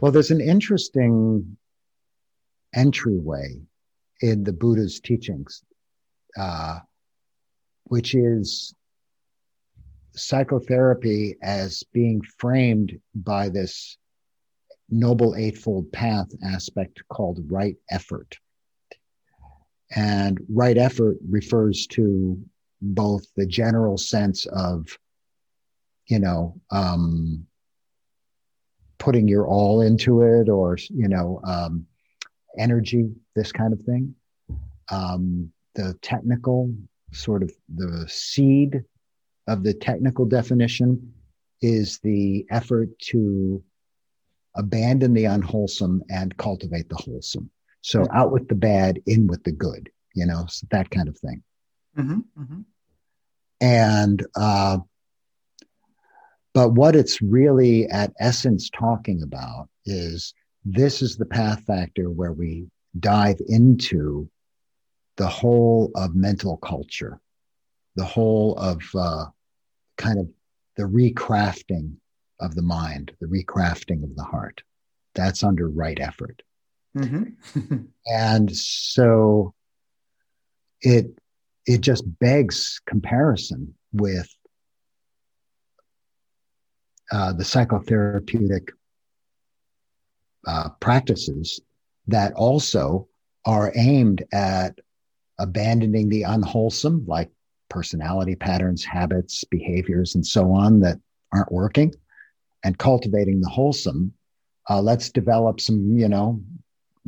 Well, there's an interesting entryway in the Buddha's teachings, uh, which is psychotherapy as being framed by this noble eightfold path aspect called right effort. And right effort refers to both the general sense of, you know, um, putting your all into it or, you know, um, energy, this kind of thing. Um, the technical, sort of the seed of the technical definition is the effort to abandon the unwholesome and cultivate the wholesome. So mm-hmm. out with the bad, in with the good, you know, so that kind of thing. Mm-hmm, mm-hmm. And, uh, but what it's really at essence talking about is this is the path factor where we dive into the whole of mental culture, the whole of uh, kind of the recrafting of the mind, the recrafting of the heart. That's under right effort. Mm-hmm. and so it it just begs comparison with uh, the psychotherapeutic uh, practices that also are aimed at abandoning the unwholesome, like personality patterns, habits, behaviors, and so on that aren't working, and cultivating the wholesome. Uh, let's develop some, you know,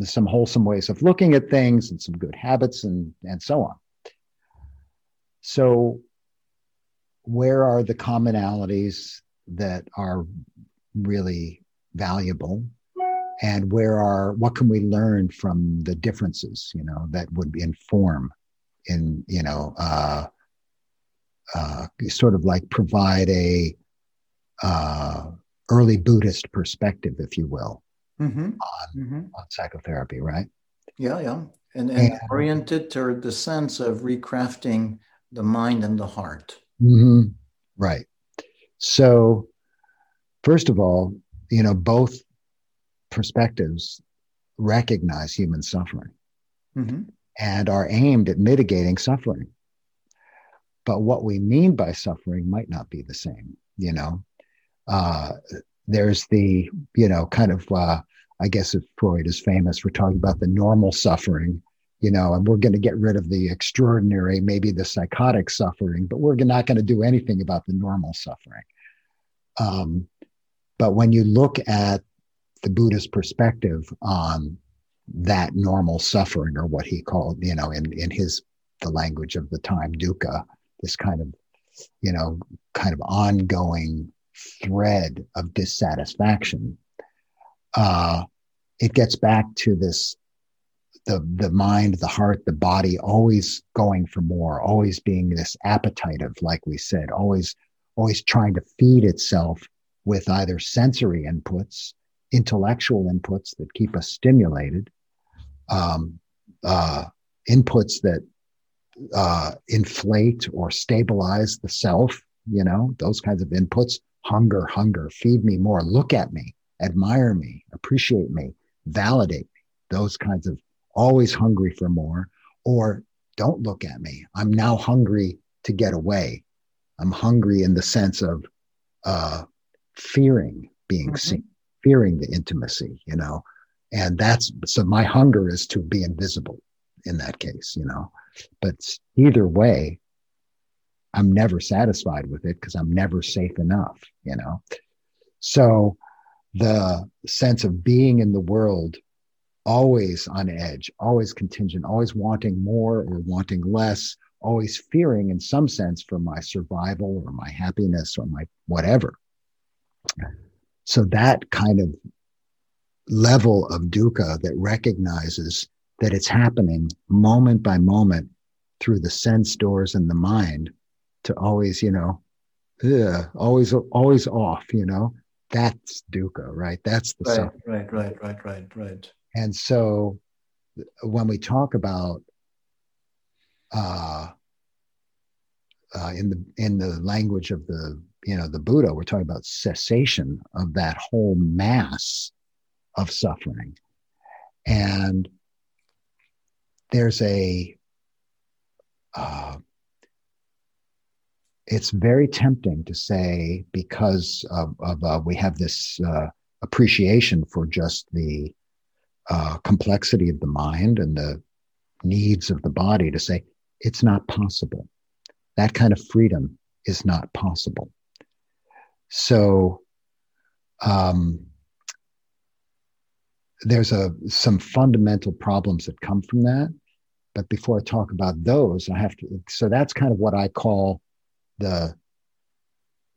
some wholesome ways of looking at things and some good habits and and so on. So, where are the commonalities that are really valuable? And where are what can we learn from the differences, you know, that would inform in, you know, uh, uh, sort of like provide a uh, early Buddhist perspective, if you will, mm-hmm. On, mm-hmm. on psychotherapy, right? Yeah, yeah. And, and, and oriented toward the sense of recrafting the mind and the heart. Mm-hmm. Right. So, first of all, you know, both perspectives recognize human suffering mm-hmm. and are aimed at mitigating suffering. But what we mean by suffering might not be the same, you know. Uh, there's the, you know, kind of, uh, I guess if Freud is famous for talking about the normal suffering, you know, and we're going to get rid of the extraordinary, maybe the psychotic suffering, but we're not going to do anything about the normal suffering. Um, but when you look at the Buddhist perspective on that normal suffering, or what he called, you know, in in his the language of the time, dukkha, this kind of, you know, kind of ongoing thread of dissatisfaction. Uh, it gets back to this the the mind, the heart, the body always going for more, always being this appetitive, like we said, always always trying to feed itself with either sensory inputs, intellectual inputs that keep us stimulated, um, uh, inputs that uh, inflate or stabilize the self, you know, those kinds of inputs. Hunger, hunger, feed me more, look at me, admire me, appreciate me, validate me, those kinds of always hungry for more, or don't look at me. I'm now hungry to get away. I'm hungry in the sense of uh, fearing being mm-hmm. seen, fearing the intimacy, you know. And that's so my hunger is to be invisible in that case, you know. But either way, I'm never satisfied with it because I'm never safe enough, you know. So the sense of being in the world always on edge, always contingent, always wanting more or wanting less, always fearing in some sense for my survival or my happiness or my whatever. So that kind of level of dukkha that recognizes that it's happening moment by moment through the sense doors in the mind to always, you know, ugh, always, always off, you know, that's dukkha, right? That's the right, right, right, right, right, right. And so when we talk about uh, uh, in the in the language of the you know the Buddha, we're talking about cessation of that whole mass of suffering. And there's a, uh, it's very tempting to say because of, of uh, we have this uh, appreciation for just the uh, complexity of the mind and the needs of the body to say it's not possible. That kind of freedom is not possible. So um, there's a some fundamental problems that come from that. But before I talk about those, I have to. So that's kind of what I call the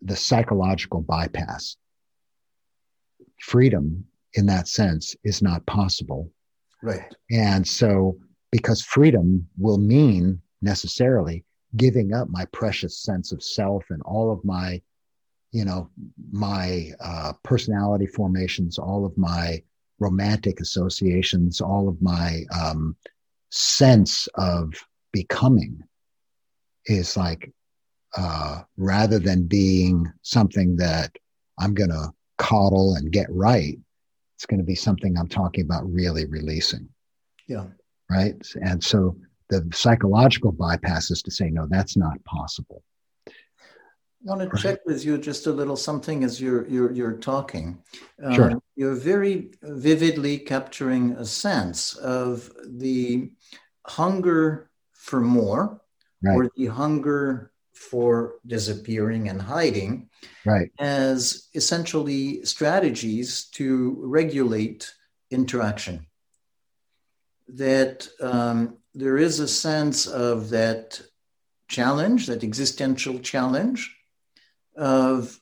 the psychological bypass. Freedom, in that sense, is not possible. Right. And so, because freedom will mean necessarily giving up my precious sense of self and all of my you know my uh, personality formations all of my romantic associations all of my um, sense of becoming is like uh, rather than being something that i'm going to coddle and get right it's going to be something i'm talking about really releasing yeah right and so the psychological bypass is to say no that's not possible I want to check with you just a little something as you're you're, you're talking. Sure. Um, you're very vividly capturing a sense of the hunger for more, right. or the hunger for disappearing and hiding, right, as essentially strategies to regulate interaction. That um, there is a sense of that challenge, that existential challenge of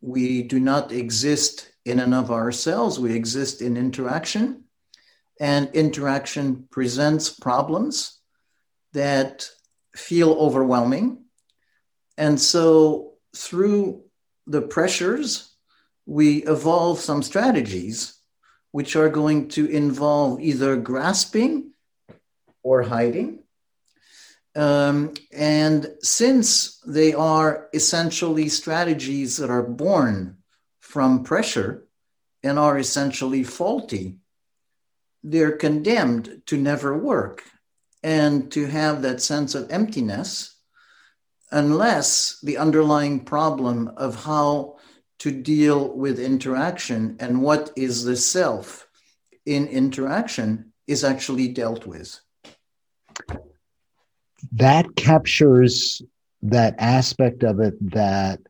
we do not exist in and of ourselves, we exist in interaction, and interaction presents problems that feel overwhelming. And so, through the pressures, we evolve some strategies which are going to involve either grasping or hiding. Um, and since they are essentially strategies that are born from pressure and are essentially faulty, they're condemned to never work. And to have that sense of emptiness unless the underlying problem of how to deal with interaction and what is the self in interaction is actually dealt with that captures that aspect of it that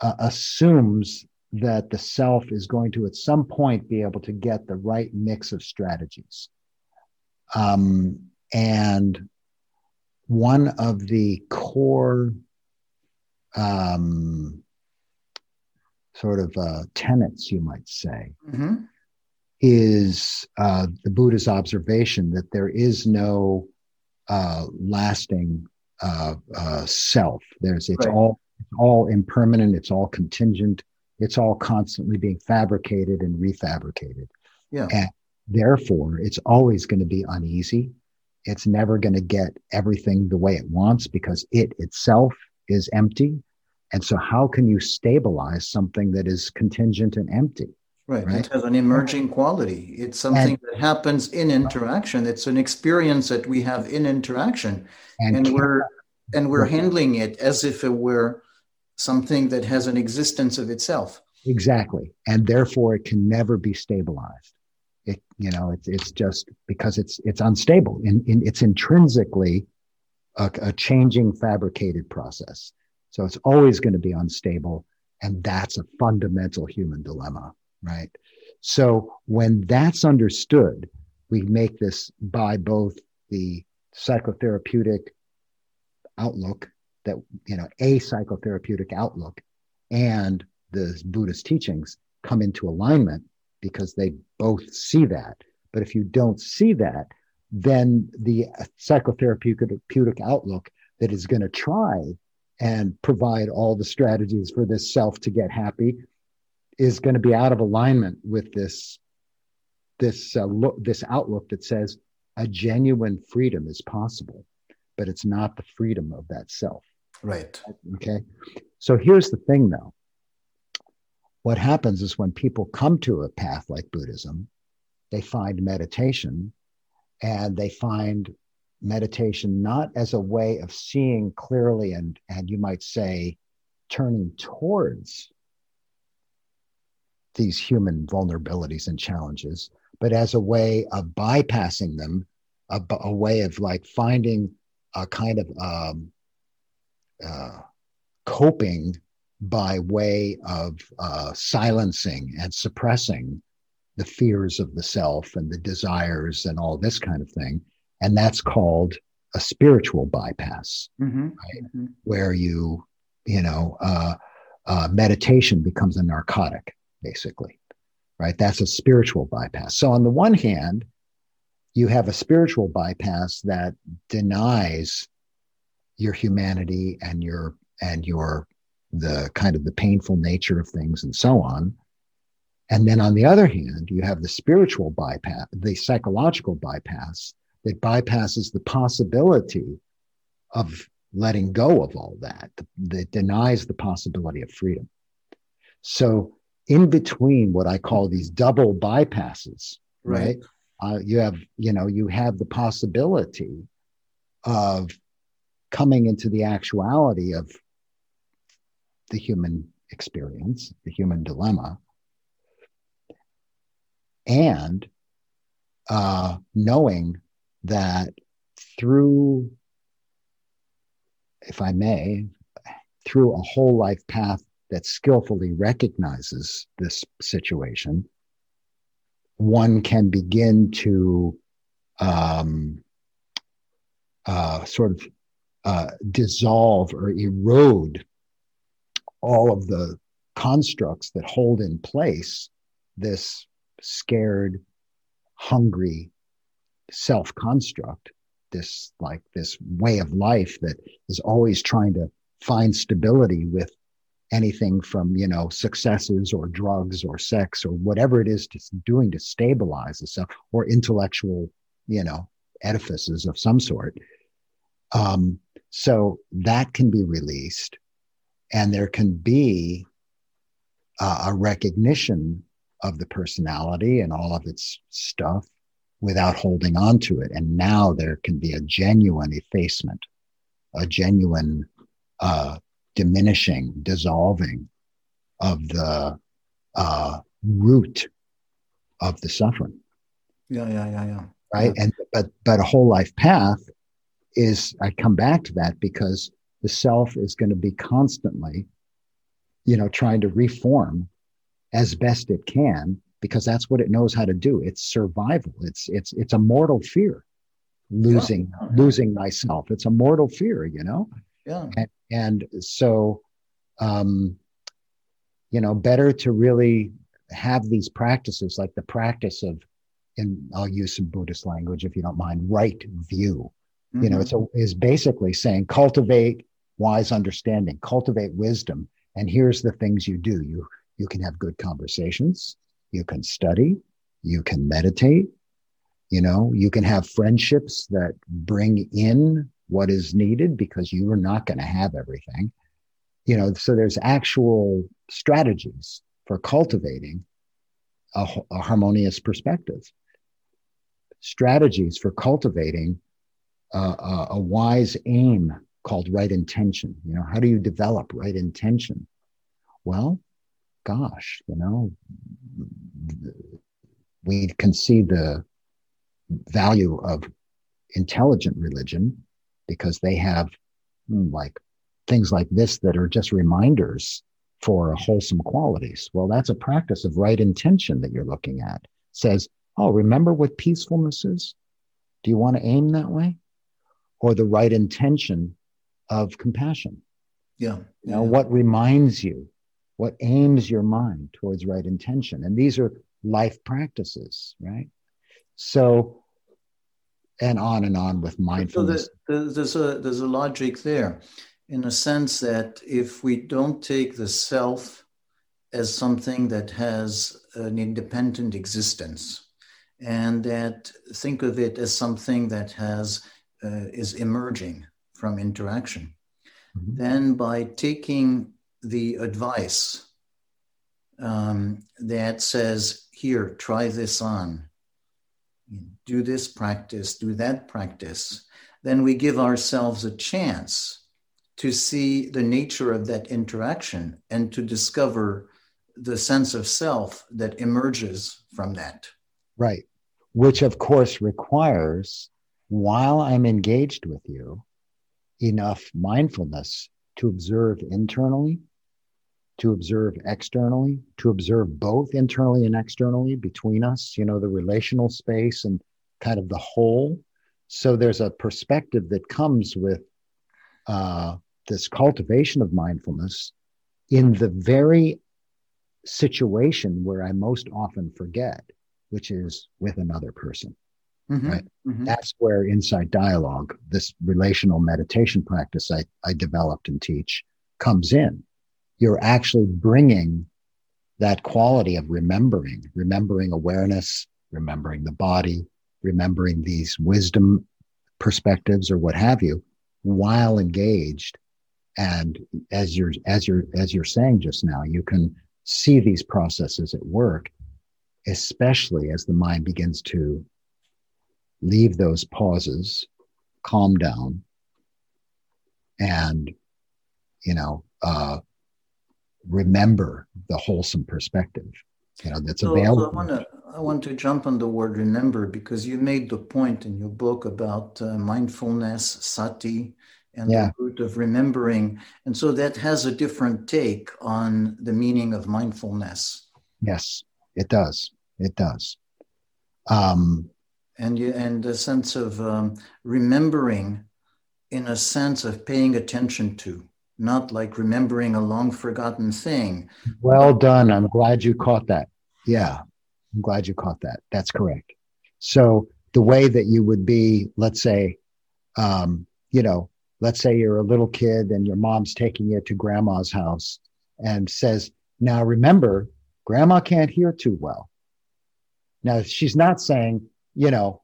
uh, assumes that the self is going to at some point be able to get the right mix of strategies. Um, and one of the core um, sort of uh, tenets, you might say, mm-hmm. is uh, the Buddha's observation that there is no uh, lasting uh, uh, self. There's it's right. all it's all impermanent. It's all contingent. It's all constantly being fabricated and refabricated. Yeah. And therefore, it's always going to be uneasy. It's never going to get everything the way it wants because it itself is empty. And so, how can you stabilize something that is contingent and empty? Right. right. It has an emerging quality. It's something and, that happens in interaction. It's an experience that we have in interaction. And, and we're and we're right. handling it as if it were something that has an existence of itself. Exactly. And therefore it can never be stabilized. It, you know, it's it's just because it's it's unstable. In, in it's intrinsically a, a changing fabricated process. So it's always going to be unstable. And that's a fundamental human dilemma right? So when that's understood, we make this by both the psychotherapeutic outlook that, you know, a psychotherapeutic outlook and the Buddhist teachings come into alignment because they both see that. But if you don't see that, then the psychotherapeutic outlook that is going to try and provide all the strategies for this self to get happy is going to be out of alignment with this this uh, look this outlook that says a genuine freedom is possible but it's not the freedom of that self. Right. Okay? So here's the thing though what happens is when people come to a path like Buddhism, they find meditation and they find meditation not as a way of seeing clearly and, and you might say, turning towards these human vulnerabilities and challenges, but as a way of bypassing them, a, a way of like finding a kind of um, uh, coping by way of uh, silencing and suppressing the fears of the self and the desires and all this kind of thing. And that's called a spiritual bypass, mm-hmm. Right? Mm-hmm. where you, you know, uh, uh, meditation becomes a narcotic, basically, right? That's a spiritual bypass. So, on the one hand, you have a spiritual bypass that denies your humanity and your and your the kind of the painful nature of things and so on. And then on the other hand you have the spiritual bypass the psychological bypass that bypasses the possibility of letting go of all that that denies the possibility of freedom. So in between what i call these double bypasses right, right uh, you have you know you have the possibility of coming into the actuality of the human experience the human dilemma. And uh, knowing that through if i may through a whole life path that skillfully recognizes this situation one can begin to um, uh, sort of uh, dissolve or erode all of the constructs that hold in place this scared, hungry self construct, this like this way of life that is always trying to find stability with anything from you know successes or drugs or sex or whatever it is to doing to stabilize the self or intellectual you know edifices of some sort. Um, so that can be released and there can be uh, a recognition of the personality and all of its stuff without holding on to it and now there can be a genuine effacement a genuine uh, diminishing, dissolving of the uh, root of the suffering. Yeah, yeah, yeah, yeah. Right. Yeah. And but but a whole life path is I come back to that because the self is going to be constantly, you know, trying to reform as best it can because that's what it knows how to do. It's survival. It's it's it's a mortal fear, losing yeah. losing myself. It's a mortal fear, you know. Yeah. And, and so, um, you know, better to really have these practices like the practice of, and I'll use some Buddhist language if you don't mind, right view. Mm-hmm. You know, mm-hmm. it's a, is basically saying cultivate wise understanding, cultivate wisdom. And here's the things you do. You you can have good conversations, you can study, you can meditate, you know, you can have friendships that bring in what is needed because you are not going to have everything. You know, so there's actual strategies for cultivating a, a harmonious perspective, strategies for cultivating a, a wise aim called right intention. You know, how do you develop right intention? Well, gosh, you know, we can see the value of intelligent religion because they have hmm, like things like this that are just reminders for wholesome qualities. Well, that's a practice of right intention that you're looking at. It says, oh, remember what peacefulness is? Do you want to aim that way? Or the right intention of compassion? Yeah. You know, what reminds you? What aims your mind towards right intention? And these are life practices, right? So and on and on with mindfulness. So there's a there's a logic there, in a sense that if we don't take the self as something that has an independent existence, and that think of it as something that has uh, is emerging from interaction, mm-hmm. then by taking the advice um, that says, here, try this on, do this practice, do that practice, then we give ourselves a chance to see the nature of that interaction and to discover the sense of self that emerges from that. Right. Which, of course, requires, while I'm engaged with you, enough mindfulness to observe internally, to observe externally, to observe both internally and externally between us, you know, the relational space and kind of the whole. So there's a perspective that comes with uh, this cultivation of mindfulness in the very situation where I most often forget, which is with another person. Mm-hmm. Right. Mm-hmm. That's where insight dialogue, this relational meditation practice I, I developed and teach, comes in. You're actually bringing that quality of remembering, remembering awareness, remembering the body, remembering these wisdom perspectives or what have you, while engaged and as you're as you're as you're saying just now you can see these processes at work especially as the mind begins to leave those pauses calm down and you know uh, remember the wholesome perspective you know that's so, available so I, want to, I want to jump on the word remember because you made the point in your book about uh, mindfulness sati and yeah. the root of remembering. And so that has a different take on the meaning of mindfulness. Yes, it does. It does. Um, and you, and the sense of um, remembering in a sense of paying attention to, not like remembering a long forgotten thing. Well done. I'm glad you caught that. Yeah, I'm glad you caught that. That's correct. So the way that you would be, let's say, um, you know, let's say you're a little kid and your mom's taking you to grandma's house and says, Now remember, grandma can't hear too well. Now, she's not saying, you know,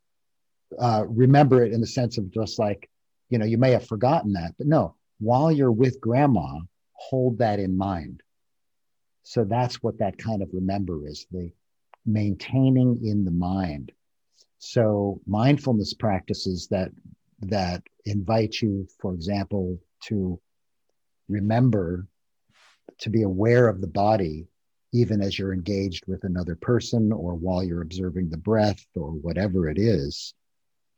uh, remember it in the sense of just like, you know, you may have forgotten that, but no, while you're with grandma, hold that in mind. So that's what that kind of remember is the maintaining in the mind. So mindfulness practices that that invite you, for example, to remember to be aware of the body even as you're engaged with another person or while you're observing the breath or whatever it is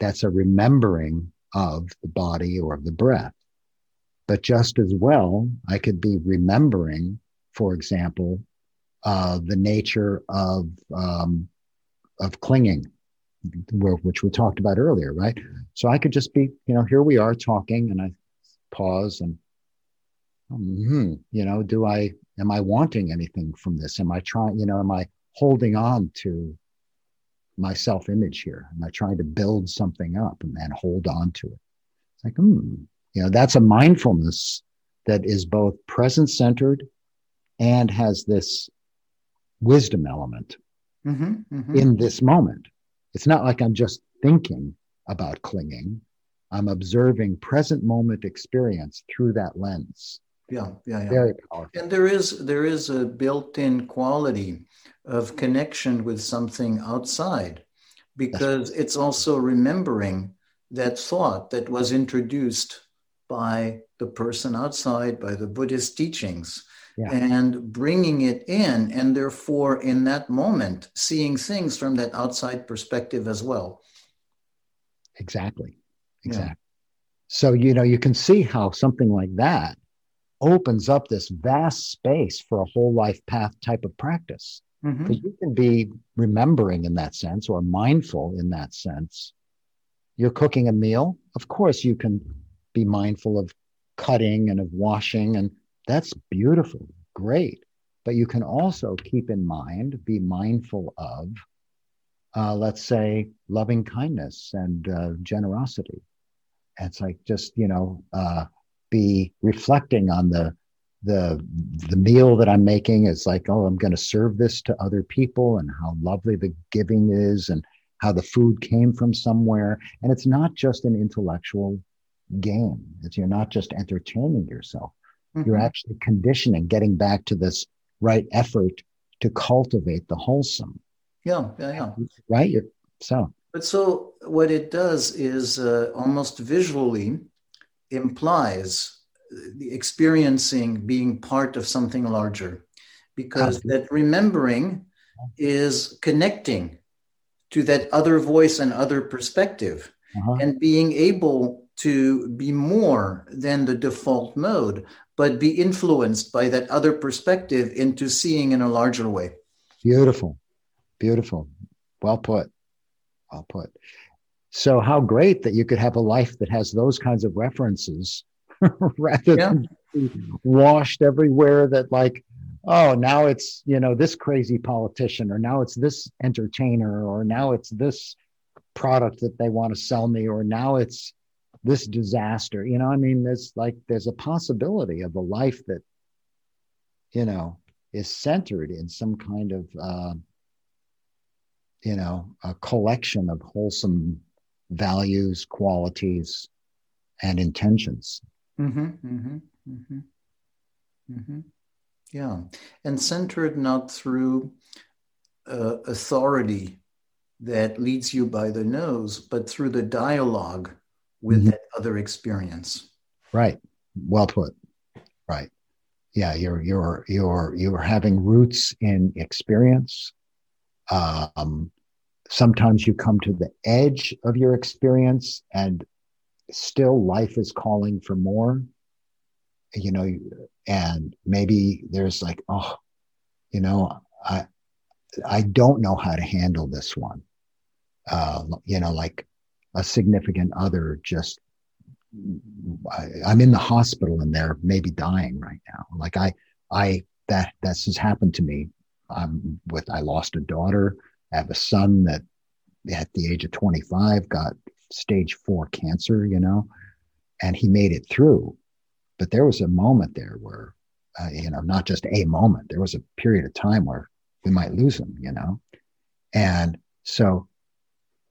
that's a remembering of the body or of the breath but just as well i could be remembering for example uh, the nature of um, of clinging which we talked about earlier, right? So I could just be, you know, here we are talking, and I pause and, hmm, you know, do I am I wanting anything from this? Am I trying, you know, am I holding on to my self image here? Am I trying to build something up and then hold on to it? It's like, hmm, you know, that's a mindfulness that is both present centered and has this wisdom element mm-hmm, mm-hmm. in this moment it's not like I'm just thinking about clinging. I'm observing present moment experience through that lens. Yeah, yeah, yeah. Very powerful. And there is there is a built-in quality of connection with something outside because it's also remembering that thought that was introduced by the person outside, by the Buddhist teachings yeah. and bringing it in, and therefore in that moment, seeing things from that outside perspective as well. Exactly. Exactly. Yeah. So, you know, you can see how something like that opens up this vast space for a whole life path type of practice. Because mm-hmm. you can be remembering in that sense or mindful in that sense. You're cooking a meal. Of course, you can be mindful of cutting and of washing and that's beautiful, great. But you can also keep in mind, be mindful of, uh, let's say, loving kindness and uh, generosity. It's like just, you know, uh, be reflecting on the the the meal that I'm making is like, oh, I'm going to serve this to other people, and how lovely the giving is, and how the food came from somewhere. And it's not just an intellectual game. It's you're not just entertaining yourself. Mm-hmm. You're actually conditioning, getting back to this right effort to cultivate the wholesome. Yeah, yeah, yeah. Right? You're, so. But so what it does is uh, almost visually implies the experiencing being part of something larger. Because that remembering is connecting to that other voice and other perspective uh-huh. and being able to be more than the default mode but be influenced by that other perspective into seeing in a larger way. Beautiful. Beautiful. Well put. Well put so how great that you could have a life that has those kinds of references rather yeah. than washed everywhere that like oh now it's you know this crazy politician or now it's this entertainer or now it's this product that they want to sell me or now it's this disaster you know i mean there's like there's a possibility of a life that you know is centered in some kind of uh, you know a collection of wholesome values qualities and intentions mm-hmm, mm-hmm, mm-hmm. mm-hmm. Yeah, and centered not through uh, authority that leads you by the nose, but through the dialogue with mm-hmm. that other experience. Right. Well put. Right. Yeah, you're you're you're you're having roots in experience. Um, sometimes you come to the edge of your experience, and still life is calling for more you know, and maybe there's like, oh, you know, I, I don't know how to handle this one. Uh, you know, like a significant other just, I, I'm in the hospital and they're maybe dying right now. Like I, I, that, that's has happened to me. I'm with, I lost a daughter. I have a son that at the age of 25 got stage four cancer, you know, and he made it through but there was a moment there where, uh, you know, not just a moment, there was a period of time where we might lose him, you know? And so,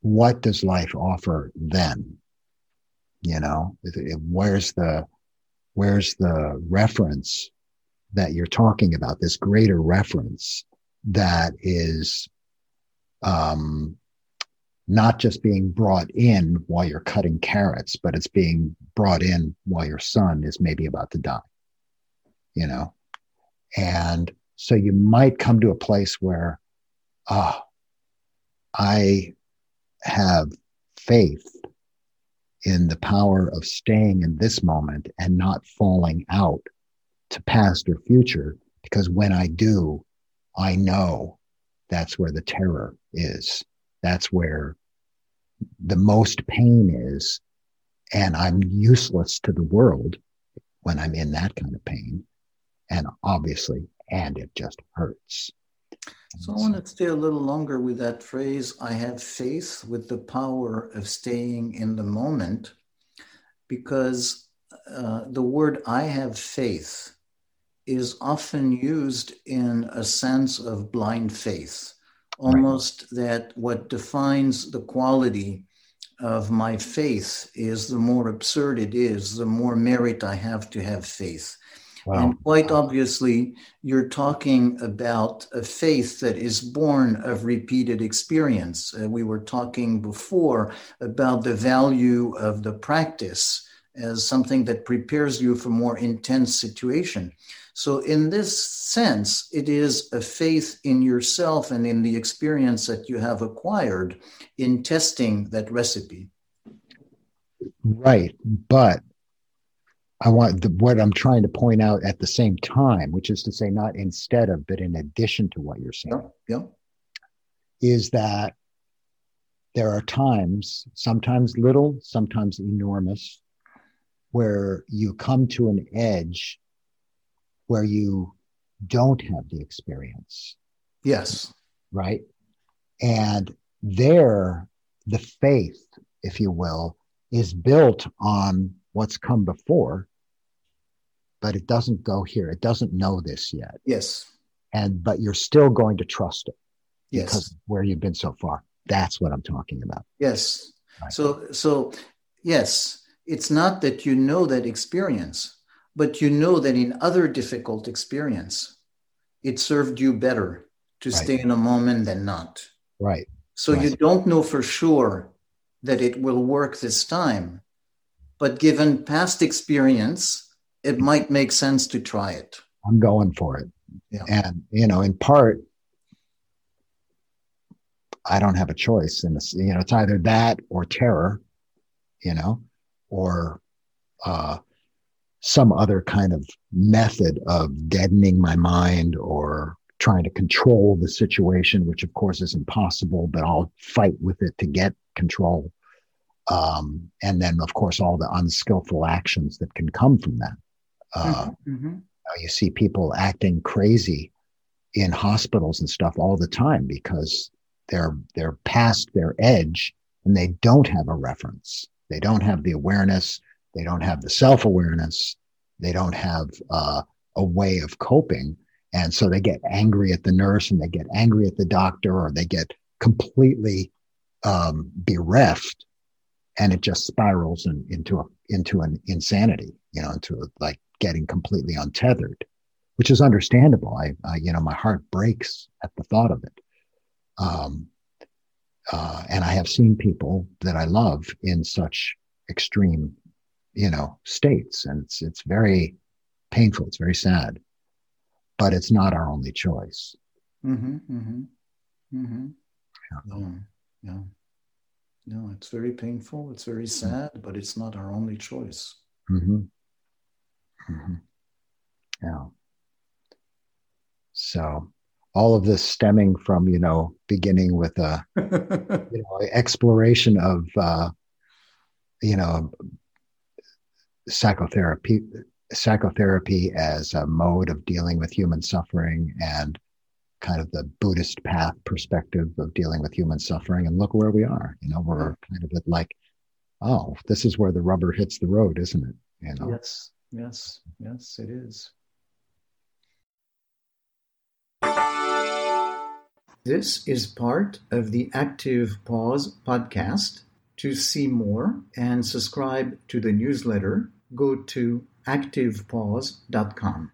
what does life offer then? You know, where's the, where's the reference that you're talking about, this greater reference that is um, not just being brought in while you're cutting carrots, but it's being brought in while your son is maybe about to die, you know? And so you might come to a place where, ah, oh, I have faith in the power of staying in this moment and not falling out to past or future, because when I do, I know that's where the terror is that's where the most pain is. And I'm useless to the world when I'm in that kind of pain. And obviously, and it just hurts. So I want to stay a little longer with that phrase I have faith with the power of staying in the moment, because uh, the word I have faith is often used in a sense of blind faith almost right. that what defines the quality of my faith is the more absurd it is, the more merit I have to have faith. Wow. And quite obviously, you're talking about a faith that is born of repeated experience. Uh, we were talking before about the value of the practice as something that prepares you for more intense situation. So, in this sense, it is a faith in yourself and in the experience that you have acquired in testing that recipe. Right. But I want the, what I'm trying to point out at the same time, which is to say, not instead of, but in addition to what you're saying, yeah, yeah. is that there are times, sometimes little, sometimes enormous, where you come to an edge where you don't have the experience. Yes. Right. And there, the faith, if you will, is built on what's come before, but it doesn't go here. It doesn't know this yet. Yes. And, but you're still going to trust it. Yes. Because where you've been so far. That's what I'm talking about. Yes. Right. So, so yes, it's not that you know that experience but you know that in other difficult experience, it served you better to right. stay in a moment than not. Right. So right. you don't know for sure that it will work this time. But given past experience, it might make sense to try it. I'm going for it. Yeah. And, you know, in part, I don't have a choice. And it's, you know, it's either that or terror, you know, or uh, some other kind of method of deadening my mind or trying to control the situation, which of course is impossible, but I'll fight with it to get control. Um, and then, of course, all the unskillful actions that can come from that. Uh, mm-hmm. mm-hmm. You see people acting crazy in hospitals and stuff all the time because they're they're past their edge and they don't have a reference. They don't have the awareness. They don't have the self awareness. They don't have uh, a way of coping. And so they get angry at the nurse and they get angry at the doctor or they get completely um, bereft and it just spirals in, into a, into an insanity, you know, into a, like getting completely untethered, which is understandable. I, I, you know, my heart breaks at the thought of it. Um, uh, and I have seen people that I love in such extreme, you know, states, and it's it's very painful. It's very sad, but it's not our only choice. Mm-hmm, mm-hmm, mm-hmm. Yeah. yeah, yeah. No, it's very painful. It's very mm-hmm. sad, but it's not our only choice. Mm-hmm. Mm-hmm. Yeah. So all of this stemming from you know beginning with a you know exploration of uh, you know psychotherapy psychotherapy as a mode of dealing with human suffering and kind of the buddhist path perspective of dealing with human suffering. And look where we are you know we're kind of like oh this is where the rubber hits the road isn't it? You know? Yes yes yes it is. This is part of the Active Pause podcast. To see more and subscribe to the newsletter, go to activepause.com.